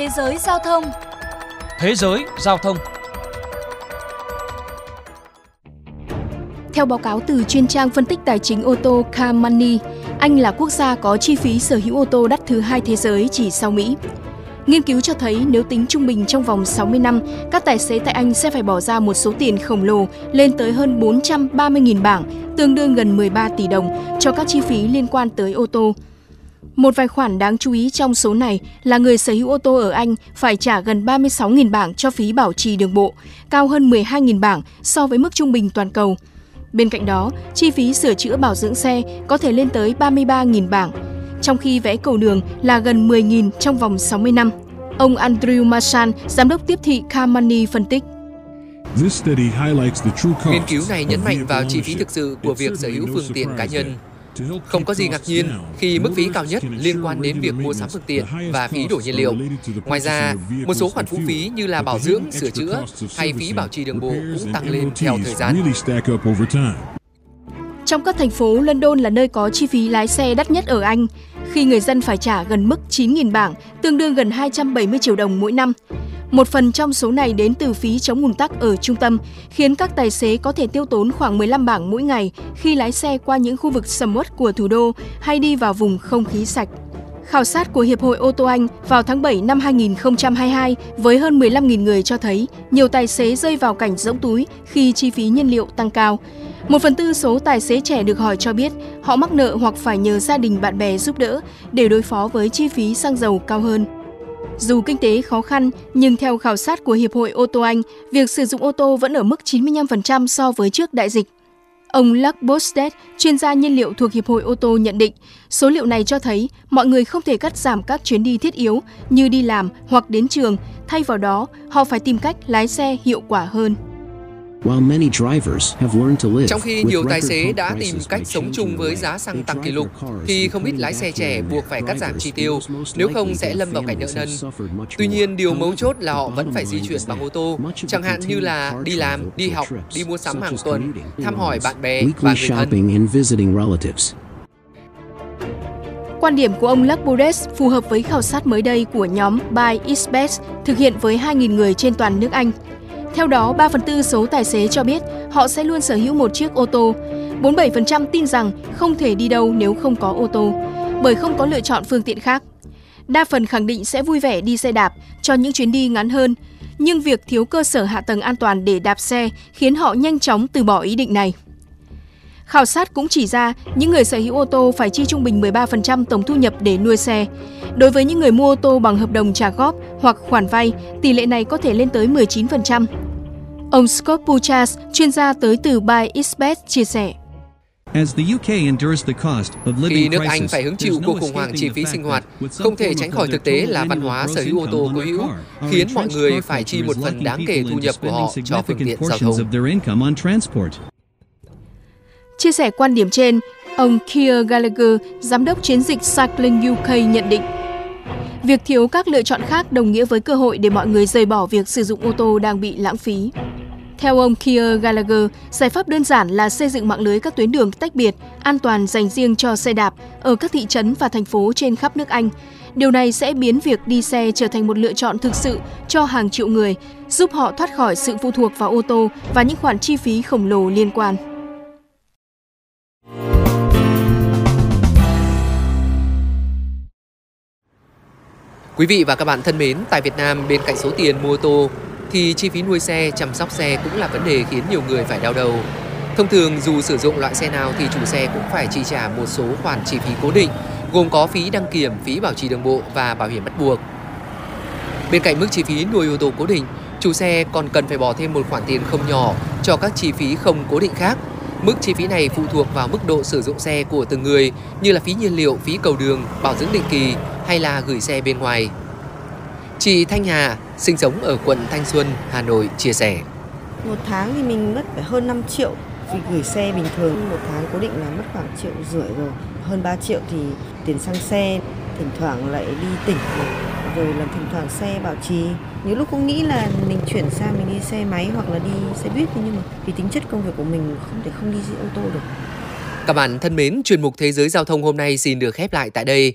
Thế giới giao thông Thế giới giao thông Theo báo cáo từ chuyên trang phân tích tài chính ô tô Car Money, Anh là quốc gia có chi phí sở hữu ô tô đắt thứ hai thế giới chỉ sau Mỹ. Nghiên cứu cho thấy nếu tính trung bình trong vòng 60 năm, các tài xế tại Anh sẽ phải bỏ ra một số tiền khổng lồ lên tới hơn 430.000 bảng, tương đương gần 13 tỷ đồng cho các chi phí liên quan tới ô tô. Một vài khoản đáng chú ý trong số này là người sở hữu ô tô ở Anh phải trả gần 36.000 bảng cho phí bảo trì đường bộ, cao hơn 12.000 bảng so với mức trung bình toàn cầu. Bên cạnh đó, chi phí sửa chữa bảo dưỡng xe có thể lên tới 33.000 bảng, trong khi vẽ cầu đường là gần 10.000 trong vòng 60 năm. Ông Andrew Marchand, giám đốc tiếp thị Carmani phân tích. Nghiên cứu này nhấn mạnh vào chi phí thực sự của việc sở hữu phương tiện cá nhân. Không có gì ngạc nhiên khi mức phí cao nhất liên quan đến việc mua sắm phương tiện và phí đổ nhiên liệu. Ngoài ra, một số khoản phụ phí như là bảo dưỡng, sửa chữa hay phí bảo trì đường bộ cũng tăng lên theo thời gian. Trong các thành phố, London là nơi có chi phí lái xe đắt nhất ở Anh, khi người dân phải trả gần mức 9.000 bảng, tương đương gần 270 triệu đồng mỗi năm. Một phần trong số này đến từ phí chống ùn tắc ở trung tâm, khiến các tài xế có thể tiêu tốn khoảng 15 bảng mỗi ngày khi lái xe qua những khu vực sầm uất của thủ đô hay đi vào vùng không khí sạch. Khảo sát của Hiệp hội ô tô Anh vào tháng 7 năm 2022 với hơn 15.000 người cho thấy nhiều tài xế rơi vào cảnh rỗng túi khi chi phí nhiên liệu tăng cao. Một phần tư số tài xế trẻ được hỏi cho biết họ mắc nợ hoặc phải nhờ gia đình bạn bè giúp đỡ để đối phó với chi phí xăng dầu cao hơn. Dù kinh tế khó khăn, nhưng theo khảo sát của Hiệp hội ô tô Anh, việc sử dụng ô tô vẫn ở mức 95% so với trước đại dịch. Ông Luc Bosted, chuyên gia nhiên liệu thuộc Hiệp hội ô tô nhận định, số liệu này cho thấy mọi người không thể cắt giảm các chuyến đi thiết yếu như đi làm hoặc đến trường, thay vào đó họ phải tìm cách lái xe hiệu quả hơn. Trong khi nhiều tài xế đã tìm cách sống chung với giá xăng tăng kỷ lục, thì không ít lái xe trẻ buộc phải cắt giảm chi tiêu, nếu không sẽ lâm vào cảnh nợ nần. Tuy nhiên, điều mấu chốt là họ vẫn phải di chuyển bằng ô tô, chẳng hạn như là đi làm, đi học, đi mua sắm hàng tuần, thăm hỏi bạn bè và người thân. Quan điểm của ông Luc Bures phù hợp với khảo sát mới đây của nhóm Buy Is Best thực hiện với 2.000 người trên toàn nước Anh. Theo đó, 3 phần tư số tài xế cho biết họ sẽ luôn sở hữu một chiếc ô tô. 47% tin rằng không thể đi đâu nếu không có ô tô, bởi không có lựa chọn phương tiện khác. Đa phần khẳng định sẽ vui vẻ đi xe đạp cho những chuyến đi ngắn hơn, nhưng việc thiếu cơ sở hạ tầng an toàn để đạp xe khiến họ nhanh chóng từ bỏ ý định này. Khảo sát cũng chỉ ra những người sở hữu ô tô phải chi trung bình 13% tổng thu nhập để nuôi xe. Đối với những người mua ô tô bằng hợp đồng trả góp hoặc khoản vay, tỷ lệ này có thể lên tới 19%. Ông Scott Puchas, chuyên gia tới từ Buy Xbet, chia sẻ. Khi nước Anh phải hứng chịu cuộc khủng hoảng chi phí sinh hoạt, không thể tránh khỏi thực tế là văn hóa sở hữu ô tô cố hữu, khiến mọi người phải chi một phần đáng kể thu nhập của họ cho phương tiện giao thông. Chia sẻ quan điểm trên, ông Keir Gallagher, giám đốc chiến dịch Cycling UK nhận định, việc thiếu các lựa chọn khác đồng nghĩa với cơ hội để mọi người rời bỏ việc sử dụng ô tô đang bị lãng phí. Theo ông Keir Gallagher, giải pháp đơn giản là xây dựng mạng lưới các tuyến đường tách biệt, an toàn dành riêng cho xe đạp ở các thị trấn và thành phố trên khắp nước Anh. Điều này sẽ biến việc đi xe trở thành một lựa chọn thực sự cho hàng triệu người, giúp họ thoát khỏi sự phụ thuộc vào ô tô và những khoản chi phí khổng lồ liên quan. Quý vị và các bạn thân mến, tại Việt Nam bên cạnh số tiền mua ô tô thì chi phí nuôi xe, chăm sóc xe cũng là vấn đề khiến nhiều người phải đau đầu. Thông thường dù sử dụng loại xe nào thì chủ xe cũng phải chi trả một số khoản chi phí cố định, gồm có phí đăng kiểm, phí bảo trì đường bộ và bảo hiểm bắt buộc. Bên cạnh mức chi phí nuôi ô tô cố định, chủ xe còn cần phải bỏ thêm một khoản tiền không nhỏ cho các chi phí không cố định khác. Mức chi phí này phụ thuộc vào mức độ sử dụng xe của từng người như là phí nhiên liệu, phí cầu đường, bảo dưỡng định kỳ hay là gửi xe bên ngoài. Chị Thanh Hà, sinh sống ở quận Thanh Xuân, Hà Nội chia sẻ. Một tháng thì mình mất phải hơn 5 triệu vì gửi xe bình thường một tháng cố định là mất khoảng triệu rưỡi rồi hơn 3 triệu thì tiền xăng xe thỉnh thoảng lại đi tỉnh rồi là thỉnh thoảng xe bảo trì những lúc cũng nghĩ là mình chuyển sang mình đi xe máy hoặc là đi xe buýt nhưng mà vì tính chất công việc của mình không thể không đi ô tô được các bạn thân mến, chuyên mục Thế giới Giao thông hôm nay xin được khép lại tại đây.